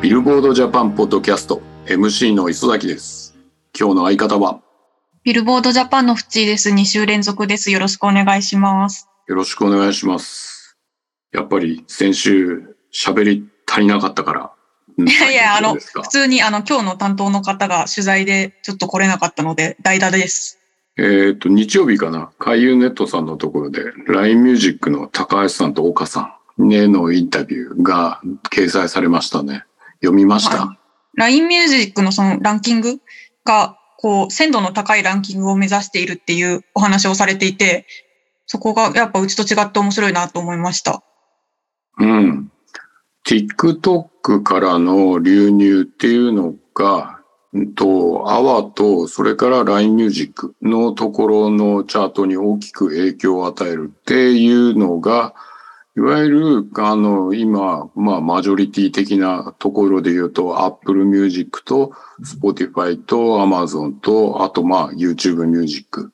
ビルボードジャパンポッドキャスト MC の磯崎です。今日の相方はビルボードジャパンのフチーです。2週連続です。よろしくお願いします。よろしくお願いします。やっぱり先週喋り足りなかったから。いいやいや、あの、普通にあの、今日の担当の方が取材でちょっと来れなかったので、代打です。えっ、と、日曜日かな、海遊ネットさんのところで、LINE ミュージックの高橋さんと岡さんへのインタビューが掲載されましたね。読みました、は LINE ミュージックのそのランキングが、こう、鮮度の高いランキングを目指しているっていうお話をされていて、そこがやっぱうちと違って面白いなと思いました。うん。TikTok からの流入っていうのが、うんと、アワと、それから LINE ミュージックのところのチャートに大きく影響を与えるっていうのが、いわゆる、あの、今、まあ、マジョリティ的なところで言うと、Apple Music と Spotify と Amazon と、あと、まあ、YouTube Music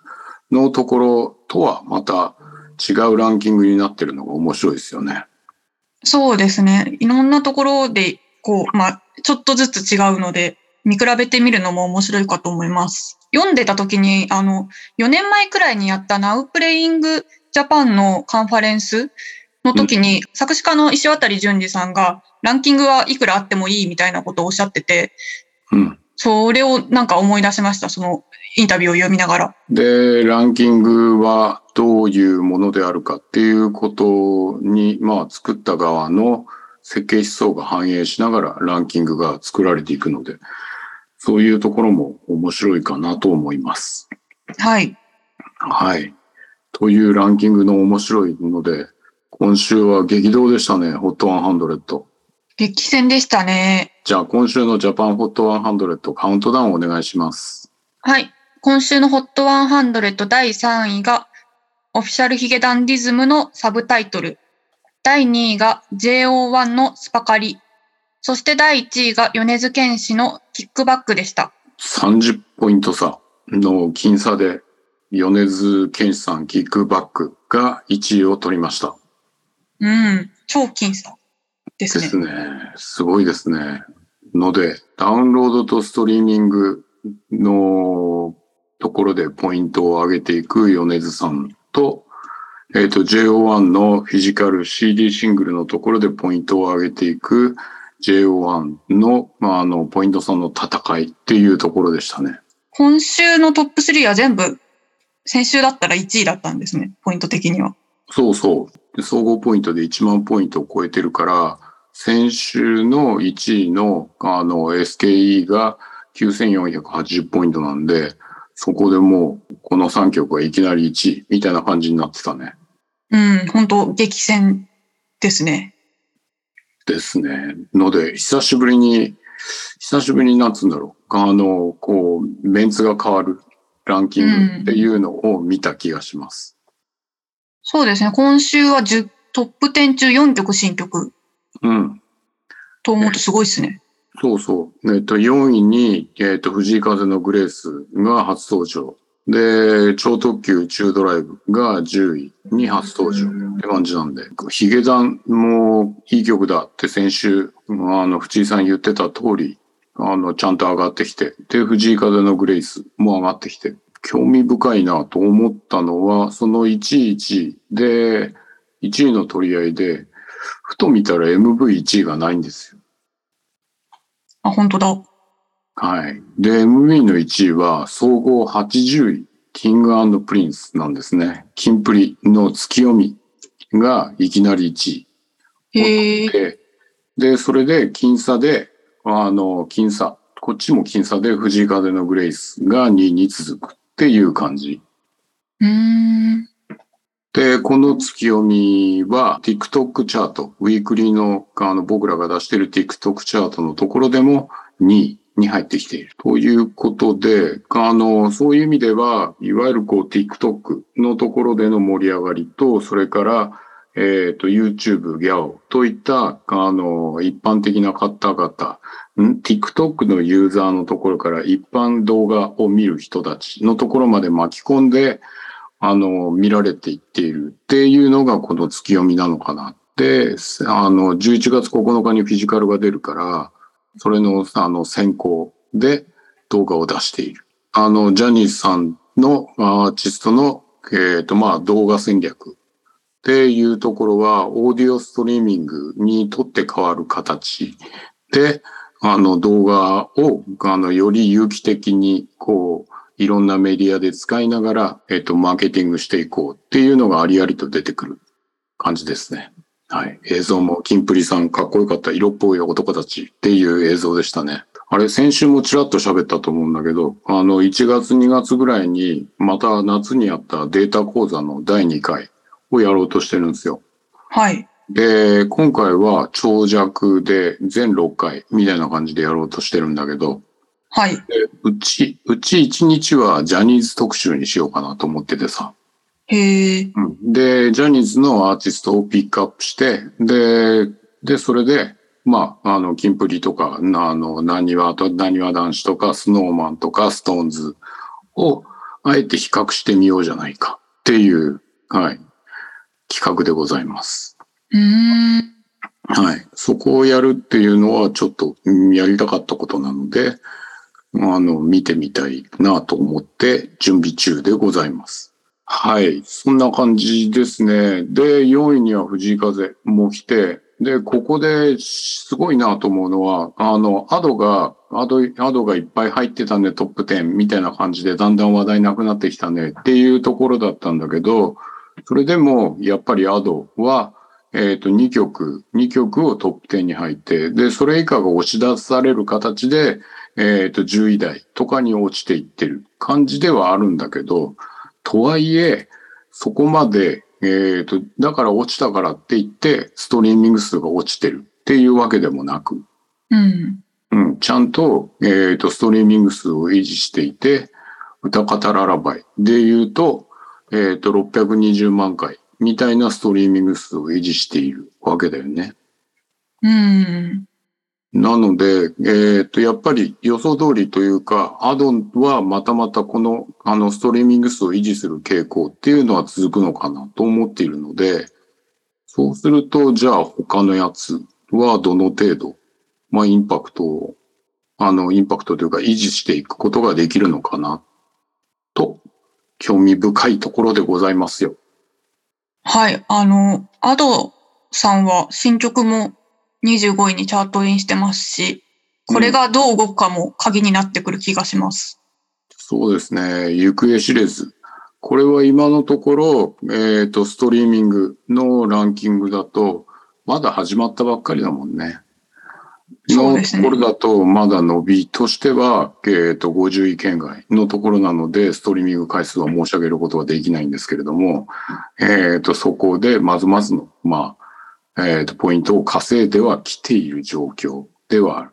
のところとはまた違うランキングになってるのが面白いですよね。そうですね。いろんなところで、こう、まあ、ちょっとずつ違うので、見比べてみるのも面白いかと思います。読んでた時に、あの、4年前くらいにやった Now Playing Japan のカンファレンスの時に、作詞家の石渡淳二さんが、ランキングはいくらあってもいいみたいなことをおっしゃってて、うん。それをなんか思い出しました。そのインタビューを読みながら。で、ランキングはどういうものであるかっていうことに、まあ、作った側の設計思想が反映しながらランキングが作られていくので、そういうところも面白いかなと思います。はい。はい。というランキングの面白いので、今週は激動でしたね、HOT100。激戦でしたね。じゃあ今週のジャパン HOT100 カウントダウンお願いします。はい。今週の HOT100 第3位が、オフィシャルヒゲダンディズムのサブタイトル。第2位が JO1 のスパカリ。そして第1位が米津玄師のキックバックでした。30ポイント差の僅差で、米津玄師さんキックバックが1位を取りました。うん。超僅差ですね。ですね。すごいですね。ので、ダウンロードとストリーミングのところでポイントを上げていく米津さんと、えっ、と、JO1 のフィジカル CD シングルのところでポイントを上げていく JO1 の、まあ、あの、ポイント差の戦いっていうところでしたね。今週のトップ3は全部、先週だったら1位だったんですね。ポイント的には。そうそう。で総合ポイントで1万ポイントを超えてるから、先週の1位の、あの、SKE が9480ポイントなんで、そこでもう、この3曲はいきなり1位みたいな感じになってたね。うん。本当激戦ですね。ですね。ので、久しぶりに、久しぶりになんつうんだろう。あの、こう、メンツが変わるランキングっていうのを見た気がします。そうですね。今週は10トップ10中4曲新曲うん。と思うとすごいですね。そうそう。えっと、4位に、えっと、藤井風のグレースが初登場。で、超特急宇宙ドライブが10位に初登場って感じなんで、ヒゲダンもいい曲だって先週、あの、藤井さん言ってた通り、あの、ちゃんと上がってきて、で、藤井風のグレイスも上がってきて、興味深いなと思ったのは、その1位1位で、1位の取り合いで、ふと見たら MV1 位がないんですよ。あ、本当だ。はい。で、MV の1位は、総合80位、キングプリンスなんですね。キンプリのツキヨミがいきなり1位。へえ。で、で、それで、僅差で、あの、僅差。こっちも僅差で、藤井風のグレイスが2位に続くっていう感じ。うーん。で、このツキヨミは TikTok チャート、ウィークリーのあの僕らが出している TikTok チャートのところでも2位に入ってきている。ということで、あの、そういう意味では、いわゆるこう TikTok のところでの盛り上がりと、それから、えっ、と、YouTube、ギャオといった、あの、一般的な方々、TikTok のユーザーのところから一般動画を見る人たちのところまで巻き込んで、あの、見られていっているっていうのがこの月読みなのかなっで、あの、11月9日にフィジカルが出るから、それの、あの、先行で動画を出している。あの、ジャニーさんのアーティストの、えっ、と、まあ、動画戦略っていうところは、オーディオストリーミングにとって変わる形で、あの、動画を、あの、より有機的に、こう、いろんなメディアで使いながら、えっ、と、マーケティングしていこうっていうのがありありと出てくる感じですね。はい。映像も、キンプリさんかっこよかった色っぽい男たちっていう映像でしたね。あれ、先週もちらっと喋ったと思うんだけど、あの、1月2月ぐらいに、また夏にやったデータ講座の第2回をやろうとしてるんですよ。はい。で、今回は長尺で全6回みたいな感じでやろうとしてるんだけど、はい。でうち、うち1日はジャニーズ特集にしようかなと思っててさ。へえ。うんで、ジャニーズのアーティストをピックアップして、で、で、それで、まあ、あの、キンプリとか、なあの、なにわと、なにわ男子とか、スノーマンとか、ストーンズを、あえて比較してみようじゃないかっていう、はい、企画でございます。はい。そこをやるっていうのは、ちょっと、やりたかったことなので、あの、見てみたいなと思って、準備中でございます。はい。そんな感じですね。で、4位には藤井風も来て、で、ここですごいなと思うのは、あの、アドが、アド、アドがいっぱい入ってたね、トップ10みたいな感じで、だんだん話題なくなってきたねっていうところだったんだけど、それでも、やっぱりアドは、えっ、と、2曲、2曲をトップ10に入って、で、それ以下が押し出される形で、えっ、と、10位台とかに落ちていってる感じではあるんだけど、とはいえ、そこまで、えっ、と、だから落ちたからって言って、ストリーミング数が落ちてるっていうわけでもなく、うん。うん、ちゃんと、えっ、と、ストリーミング数を維持していて、歌方ララバイで言うと、えっ、と、620万回みたいなストリーミング数を維持しているわけだよね。うん。なので、えっ、と、やっぱり予想通りというか、アドンはまたまたこの、あの、ストリーミング数を維持する傾向っていうのは続くのかなと思っているので、そうすると、じゃあ他のやつはどの程度、まあ、インパクトを、あの、インパクトというか維持していくことができるのかな、と、興味深いところでございますよ。はい。あの、アドさんは新曲も25位にチャートインしてますし、これがどう動くかも鍵になってくる気がします。そうですね。行方知れず。これは今のところ、えっ、と、ストリーミングのランキングだと、まだ始まったばっかりだもんね。のところだと、まだ伸びとしては、えっ、と、50位圏外のところなので、ストリーミング回数は申し上げることはできないんですけれども、えっ、と、そこで、まずまずの、まあ、えっ、と、ポイントを稼いではきている状況ではある。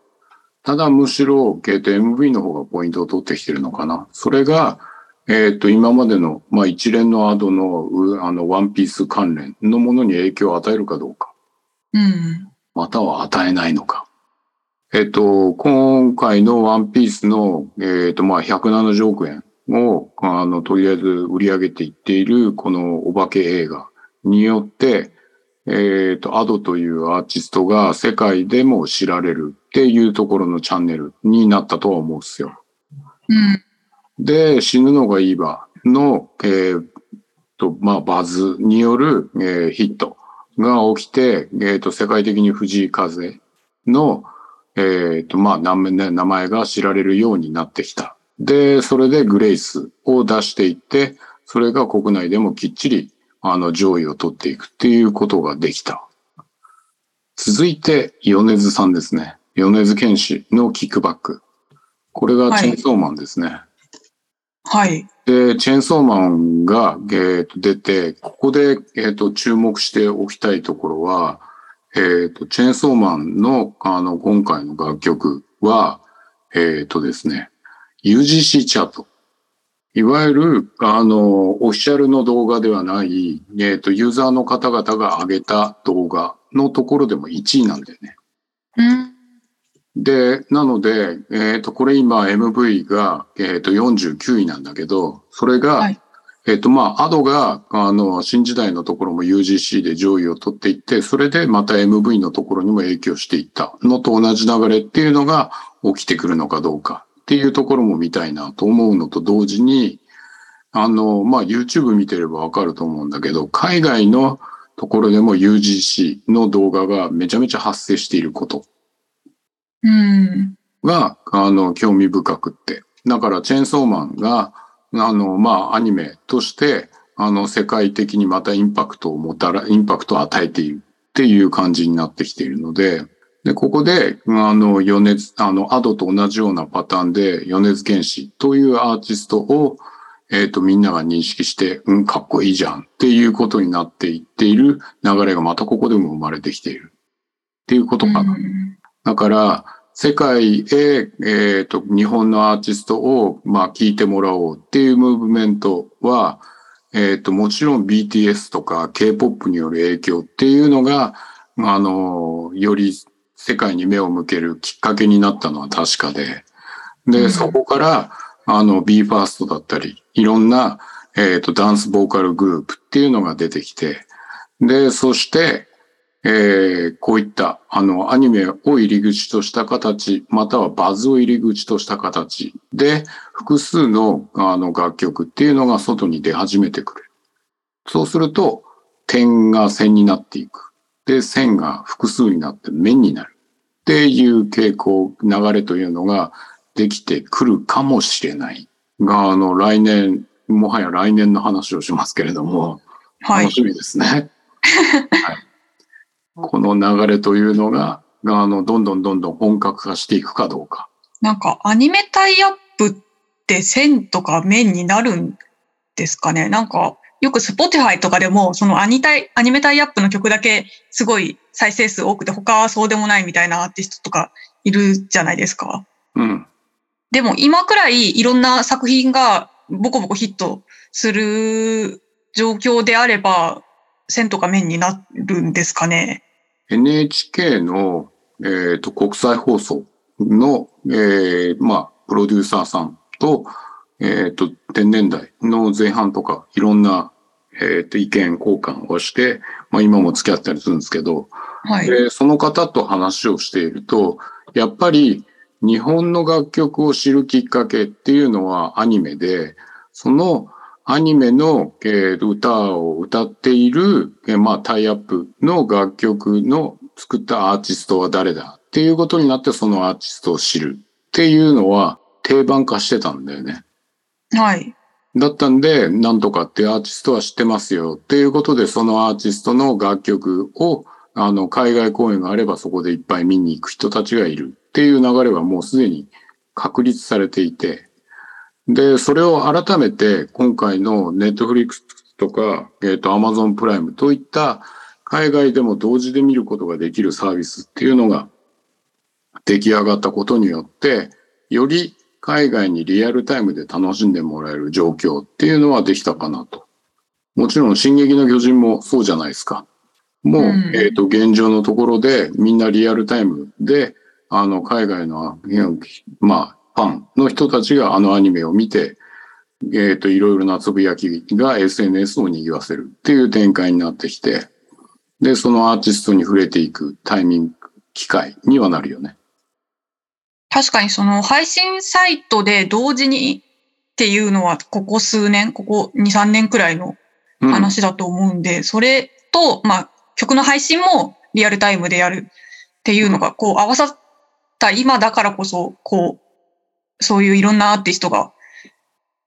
ただむしろ、えっと MV の方がポイントを取ってきてるのかな。それが、えっ、と、今までの、まあ、一連のアドの、うあの、ワンピース関連のものに影響を与えるかどうか、うん。または与えないのか。えっ、と、今回のワンピースの、えっ、と、まあ、170億円を、あの、とりあえず売り上げていっている、このお化け映画によって、えっ、と、アドというアーティストが世界でも知られるっていうところのチャンネルになったとは思うんですよ。うん。で、死ぬのがいいわの、えーと、まあ、バズによる、えーヒットが起きて、えーと、世界的に藤井風の、えーと、まあ、名前名前が知られるようになってきた。で、それでグレイスを出していって、それが国内でもきっちり、あの、上位を取っていくっていうことができた。続いて、米津さんですね。米津玄師のキックバック。これがチェーンソーマンですね。はい。で、チェーンソーマンが、えーと出て、ここで、えーと注目しておきたいところは、えーとチェーンソーマンのあの今回の楽曲は、えっ、とですね、UGC チャート。いわゆる、あの、オフィシャルの動画ではない、えっ、と、ユーザーの方々が上げた動画のところでも1位なんだよね。うん。で、なので、えっ、と、これ今 MV が、えっ、と、49位なんだけど、それが、はいえっ、と、まあ、アドが、あの、新時代のところも UGC で上位を取っていって、それでまた MV のところにも影響していったのと同じ流れっていうのが起きてくるのかどうかっていうところも見たいなと思うのと同時に、あの、まあ、YouTube 見てればわかると思うんだけど、海外のところでも UGC の動画がめちゃめちゃ発生していることが、あの、興味深くって。だから、チェーンソーマンが、あの、まあ、アニメとして、あの、世界的にまたインパクトをもたら、インパクトを与えているっていう感じになってきているので、で、ここで、あの、米津、あの、アドと同じようなパターンで、米津玄師というアーティストを、えっ、ー、と、みんなが認識して、うん、かっこいいじゃんっていうことになっていっている流れがまたここでも生まれてきているっていうことかな。だから、世界へ、えっ、ー、と、日本のアーティストを、まあ、聞いてもらおうっていうムーブメントは、えっ、ー、と、もちろん BTS とか K-POP による影響っていうのが、あの、より世界に目を向けるきっかけになったのは確かで、で、そこから、あの、BE:FIRST だったり、いろんな、えっ、ー、と、ダンスボーカルグループっていうのが出てきて、で、そして、えー、こういった、あの、アニメを入り口とした形、またはバズを入り口とした形で、複数の、あの、楽曲っていうのが外に出始めてくる。そうすると、点が線になっていく。で、線が複数になって面になる。っていう傾向、流れというのができてくるかもしれない。が、あの、来年、もはや来年の話をしますけれども、楽しみですね。はいこの流れというのが、あの、どんどんどんどん本格化していくかどうか。なんか、アニメタイアップって線とか面になるんですかね？なんか、よく Spotify とかでも、そのアニタイ、アニメタイアップの曲だけすごい再生数多くて、他はそうでもないみたいなアーティストとかいるじゃないですか。うん。でも今くらいいろんな作品がボコボコヒットする状況であれば、線とか面になるんですかね。NHK の、えーと、国際放送の、えー、まあ、プロデューサーさんと、えっ、ー、と、天然代の前半とか、いろんな、えっ、ー、と、意見交換をして、まあ、今も付き合ったりするんですけど、はい、でその方と話をしていると、やっぱり日本の楽曲を知るきっかけっていうのはアニメで、そのアニメの、えー、歌を歌っている、えー、まあ、タイアップの楽曲の作ったアーティストは誰だっていうことになってそのアーティストを知るっていうのは定番化してたんだよね。はい。だったんで、なんとかってアーティストは知ってますよっていうことで、そのアーティストの楽曲を、あの、海外公演があればそこでいっぱい見に行く人たちがいるっていう流れはもうすでに確立されていて、で、それを改めて今回のネットフリックスとか、えっ、ー、と、アマゾンプライムといった海外でも同時で見ることができるサービスっていうのが出来上がったことによって、より海外にリアルタイムで楽しんでもらえる状況っていうのはできたかなと。もちろん、進撃の巨人もそうじゃないですか。もう、うん、えっ、ー、と、現状のところでみんなリアルタイムで、あの、海外の、まあ、ファンの人たちがあのアニメを見て、えっ、ー、と、いろいろなつぶやきが SNS を賑わせるっていう展開になってきて、で、そのアーティストに触れていくタイミング、機会にはなるよね。確かにその配信サイトで同時にっていうのはここ数年、ここ2、3年くらいの話だと思うんで、うん、それと、まあ、曲の配信もリアルタイムでやるっていうのがこう合わさった今だからこそ、こう、そういういろんなアーティストが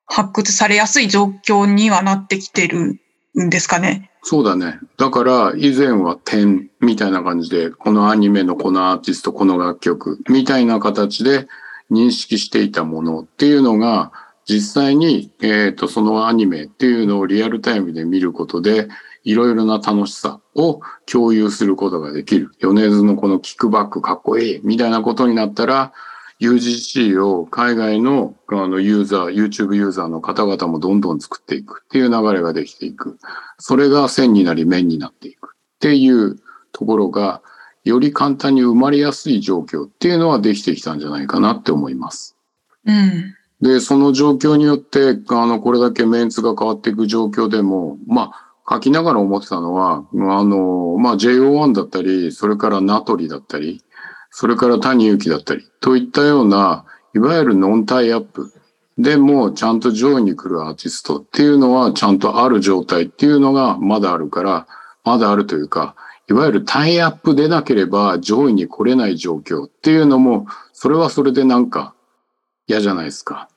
発掘されやすい状況にはなってきてるんですかね。そうだね。だから以前は点みたいな感じで、このアニメのこのアーティスト、この楽曲みたいな形で認識していたものっていうのが、実際に、えっ、ー、と、そのアニメっていうのをリアルタイムで見ることで、いろいろな楽しさを共有することができる。米津のこのキックバックかっこいいみたいなことになったら、UGC を海外のあのユーザー、YouTube ユーザーの方々もどんどん作っていくっていう流れができていく。それが線になり面になっていくっていうところが、より簡単に生まれやすい状況っていうのはできてきたんじゃないかなって思います。うん。で、その状況によって、あの、これだけメンツが変わっていく状況でも、まあ、書きながら思ってたのは、あの、まあ、JO1 だったり、それからナトリだったり、それから谷幸だったり、といったような、いわゆるノンタイアップでもちゃんと上位に来るアーティストっていうのはちゃんとある状態っていうのがまだあるから、まだあるというか、いわゆるタイアップでなければ上位に来れない状況っていうのも、それはそれでなんか嫌じゃないですか。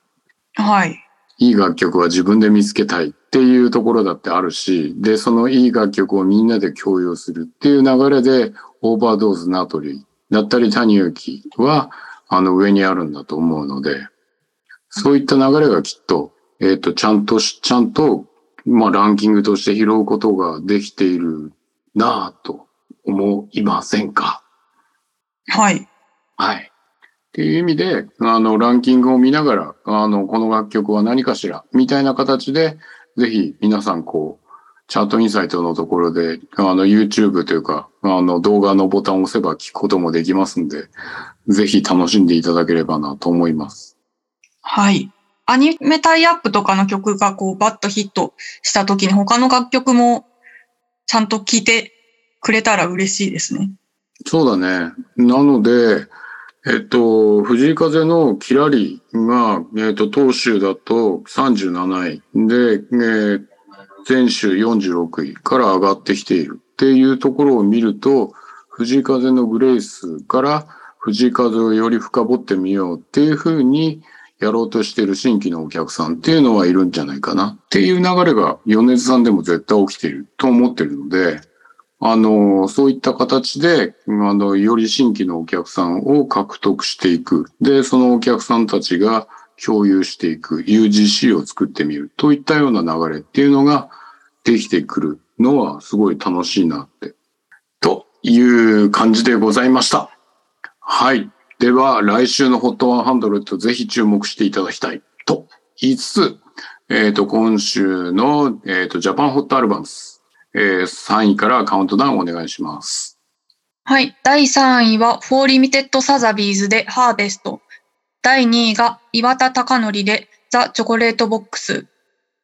はい。いい楽曲は自分で見つけたいっていうところだってあるし、で、そのいい楽曲をみんなで共有するっていう流れで、オーバードーズナトリーだったり谷幸は、あの上にあるんだと思うので、そういった流れがきっと、えっ、と、ちゃんとし、ちゃんと、まあ、ランキングとして拾うことができているなぁと思いませんか？はい。はい。っていう意味で、あの、ランキングを見ながら、あの、この楽曲は何かしら、みたいな形で、ぜひ皆さんこう、チャートインサイトのところで、あの、YouTube というか、あの、動画のボタンを押せば聞くこともできますんで、ぜひ楽しんでいただければなと思います。はい。アニメタイアップとかの曲がこうバッとヒットした時に他の楽曲もちゃんと聴いてくれたら嬉しいですね。そうだね。なので、えっと、藤井風のキラリが、えっと、当州だと37位で、えー前週46位から上がってきているっていうところを見ると、藤井風のグレイスから藤井風をより深掘ってみようっていうふうにやろうとしている新規のお客さんっていうのはいるんじゃないかなっていう流れが米津さんでも絶対起きていると思ってるので、あの、そういった形で、あの、より新規のお客さんを獲得していく。で、そのお客さんたちが共有していく UGC を作ってみるといったような流れっていうのができてくるのはすごい楽しいなって。という感じでございました。はい。では、来週の HOT100 ぜひ注目していただきたいと言いつつ、えっ、と、今週の、えっ、と、ジャパンホットアルバムス、えー3位からカウントダウンお願いします。はい。第3位は、フォーリミテッドサザビーズでハーベスト。第2位が、岩田剛典でザ・チョコレートボックス。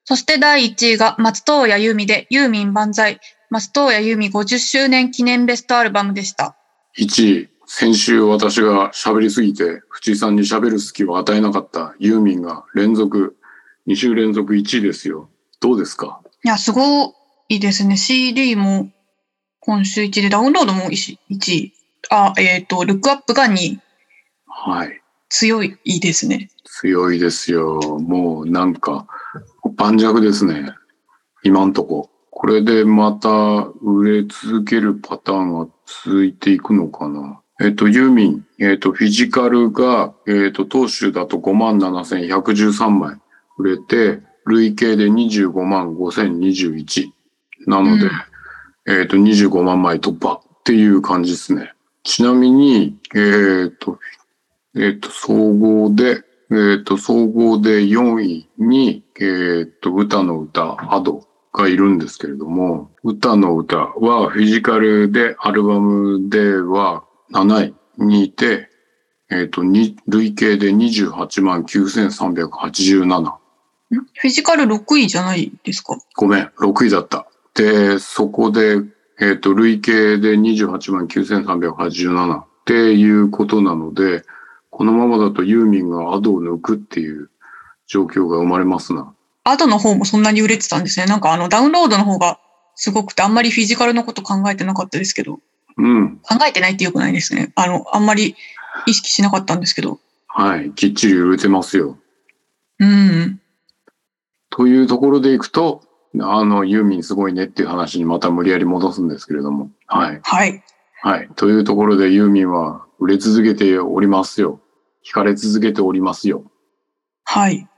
そして第1位が、松任谷由実でユーミン万歳。松任谷由実50周年記念ベストアルバムでした。1位、先週私が喋りすぎて、藤井さんに喋る隙を与えなかったユーミンが連続、2週連続1位ですよ。どうですか？いや、すごいですね。CD も今週1位で、ダウンロードも1位。あ、えっ、と、ルックアップが2位。はい。強いですね。強いですよ。もうなんか、盤石ですね。今んとこ。これでまた売れ続けるパターンが続いていくのかな。えっと、ユーミン、えっと、フィジカルが、えっと、当週だと57,113枚売れて、累計で25万5,021。なので、えっと、25万枚突破っていう感じですね。ちなみに、えっと、えっと、総合で、えっと、総合で4位に、えっと、歌の歌、アドがいるんですけれども、歌の歌はフィジカルで、アルバムでは7位にいて、えっと、に累計で28万9387。フィジカル6位じゃないですか？ごめん、6位だった。で、そこで、えっ、と、累計で28万9387っていうことなので、このままだとユーミンがアドを抜くっていう状況が生まれますな。アドの方もそんなに売れてたんですね。なんかあのダウンロードの方がすごくてあんまりフィジカルのこと考えてなかったですけど、うん。考えてないってよくないですね。あの、あんまり意識しなかったんですけど。はい。きっちり売れてますよ。うん。というところでいくと、あの、ユーミンすごいねっていう話にまた無理やり戻すんですけれども。はい。はい。はい。というところでユーミンは売れ続けておりますよ。惹かれ続けておりますよ。はい。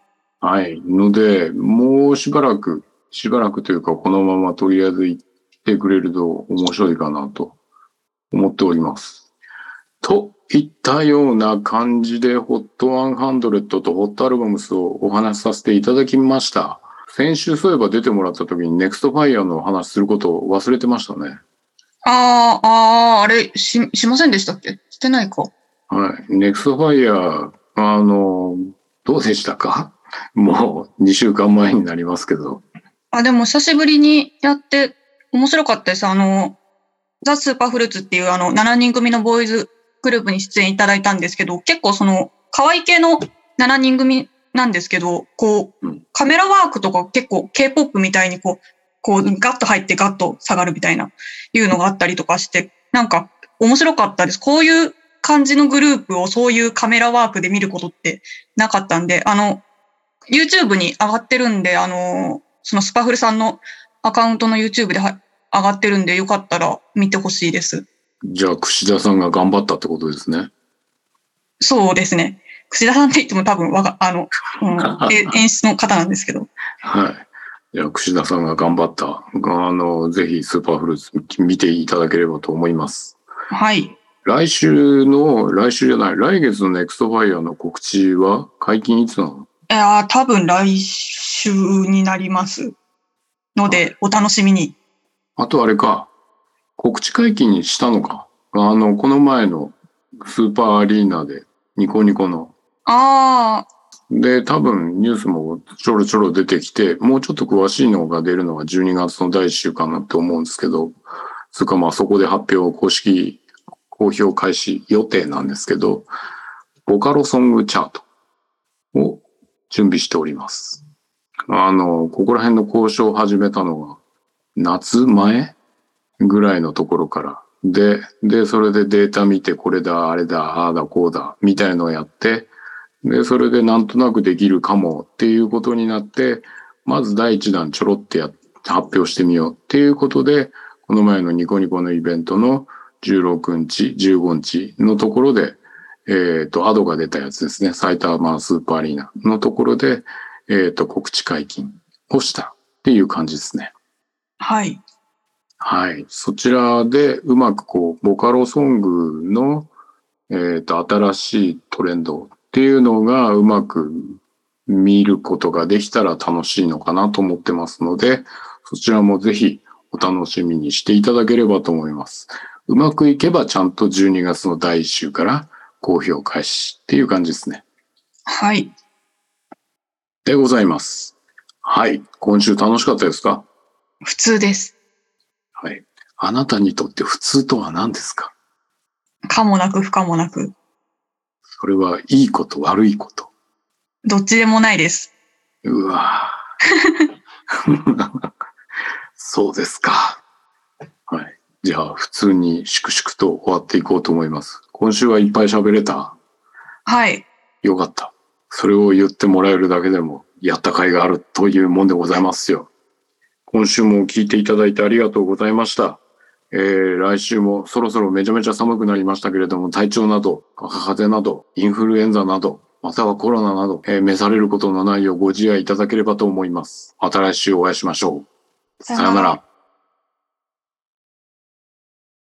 はい。ので、もうしばらく、しばらくというか、このままとりあえず行ってくれると面白いかなと思っております。といったような感じで、HOT100 と HOT アルバムスをお話しさせていただきました。先週そういえば出てもらった時に NEXT FIRE の話することを忘れてましたね。あー、あー、あれ、し、しませんでしたっけ？してないか。はい。NEXT FIRE、あの、どうでしたか？もう2週間前になりますけど。あ、でも久しぶりにやって面白かったです。あの、ザ・スーパーフルーツっていうあの7人組のボーイズグループに出演いただいたんですけど、結構その可愛い系の7人組なんですけど、こう、カメラワークとか結構 K-POP みたいにこう、こうガッと入ってガッと下がるみたいな、いうのがあったりとかして、なんか面白かったです。こういう感じのグループをそういうカメラワークで見ることってなかったんで、あの、YouTube に上がってるんで、あの、そのスパフルさんのアカウントの YouTube で上がってるんで、よかったら見てほしいです。じゃあ、串田さんが頑張ったってことですね。そうですね。串田さんって言っても多分わが、あの、うん、演出の方なんですけど。はい。じゃあ、串田さんが頑張った。あの、ぜひスーパーフルーツ見ていただければと思います。はい。来週の、来週じゃない、来月のネクストファイアの告知は解禁いつなの？いや多分来週になりますので、お楽しみに。あとあれか、告知解禁にしたのか。あの、この前のスーパーアリーナで、ニコニコの。ああ。で、多分ニュースもちょろちょろ出てきて、もうちょっと詳しいのが出るのは12月の第1週間なって思うんですけど、それかまあそこで発表、公式公表開始予定なんですけど、ボカロソングチャートを準備しております。あの、ここら辺の交渉を始めたのが、夏前ぐらいのところから。で、で、それでデータ見て、これだ、あれだ、ああだ、こうだ、みたいのをやって、で、それでなんとなくできるかもっていうことになって、まず第一弾ちょろってや発表してみようっていうことで、この前のニコニコのイベントの16日、15日のところで、えっ、ー、と、アドが出たやつですね。埼玉スーパーアリーナのところで、えっ、ー、と、告知解禁をしたっていう感じですね。はい。はい。そちらでうまくこう、ボカロソングの、えっ、ー、と、新しいトレンドっていうのがうまく見ることができたら楽しいのかなと思ってますので、そちらもぜひお楽しみにしていただければと思います。うまくいけばちゃんと12月の第1週から公表開始っていう感じですね。はい。でございます。はい。今週楽しかったですか？普通です。はい。あなたにとって普通とは何ですか？かもなく不可もなく。それはいいこと悪いこと。どっちでもないです。うわ そうですか。はい。じゃあ、普通に粛々と終わっていこうと思います。今週はいっぱい喋れた？はい。よかった。それを言ってもらえるだけでも、やった甲斐があるというもんでございますよ。今週も聞いていただいてありがとうございました。えー、来週もそろそろめちゃめちゃ寒くなりましたけれども、体調など、風邪など、インフルエンザなど、またはコロナなど、えー、召されることのないようご自愛いただければと思います。また来週お会いしましょう。さよなら。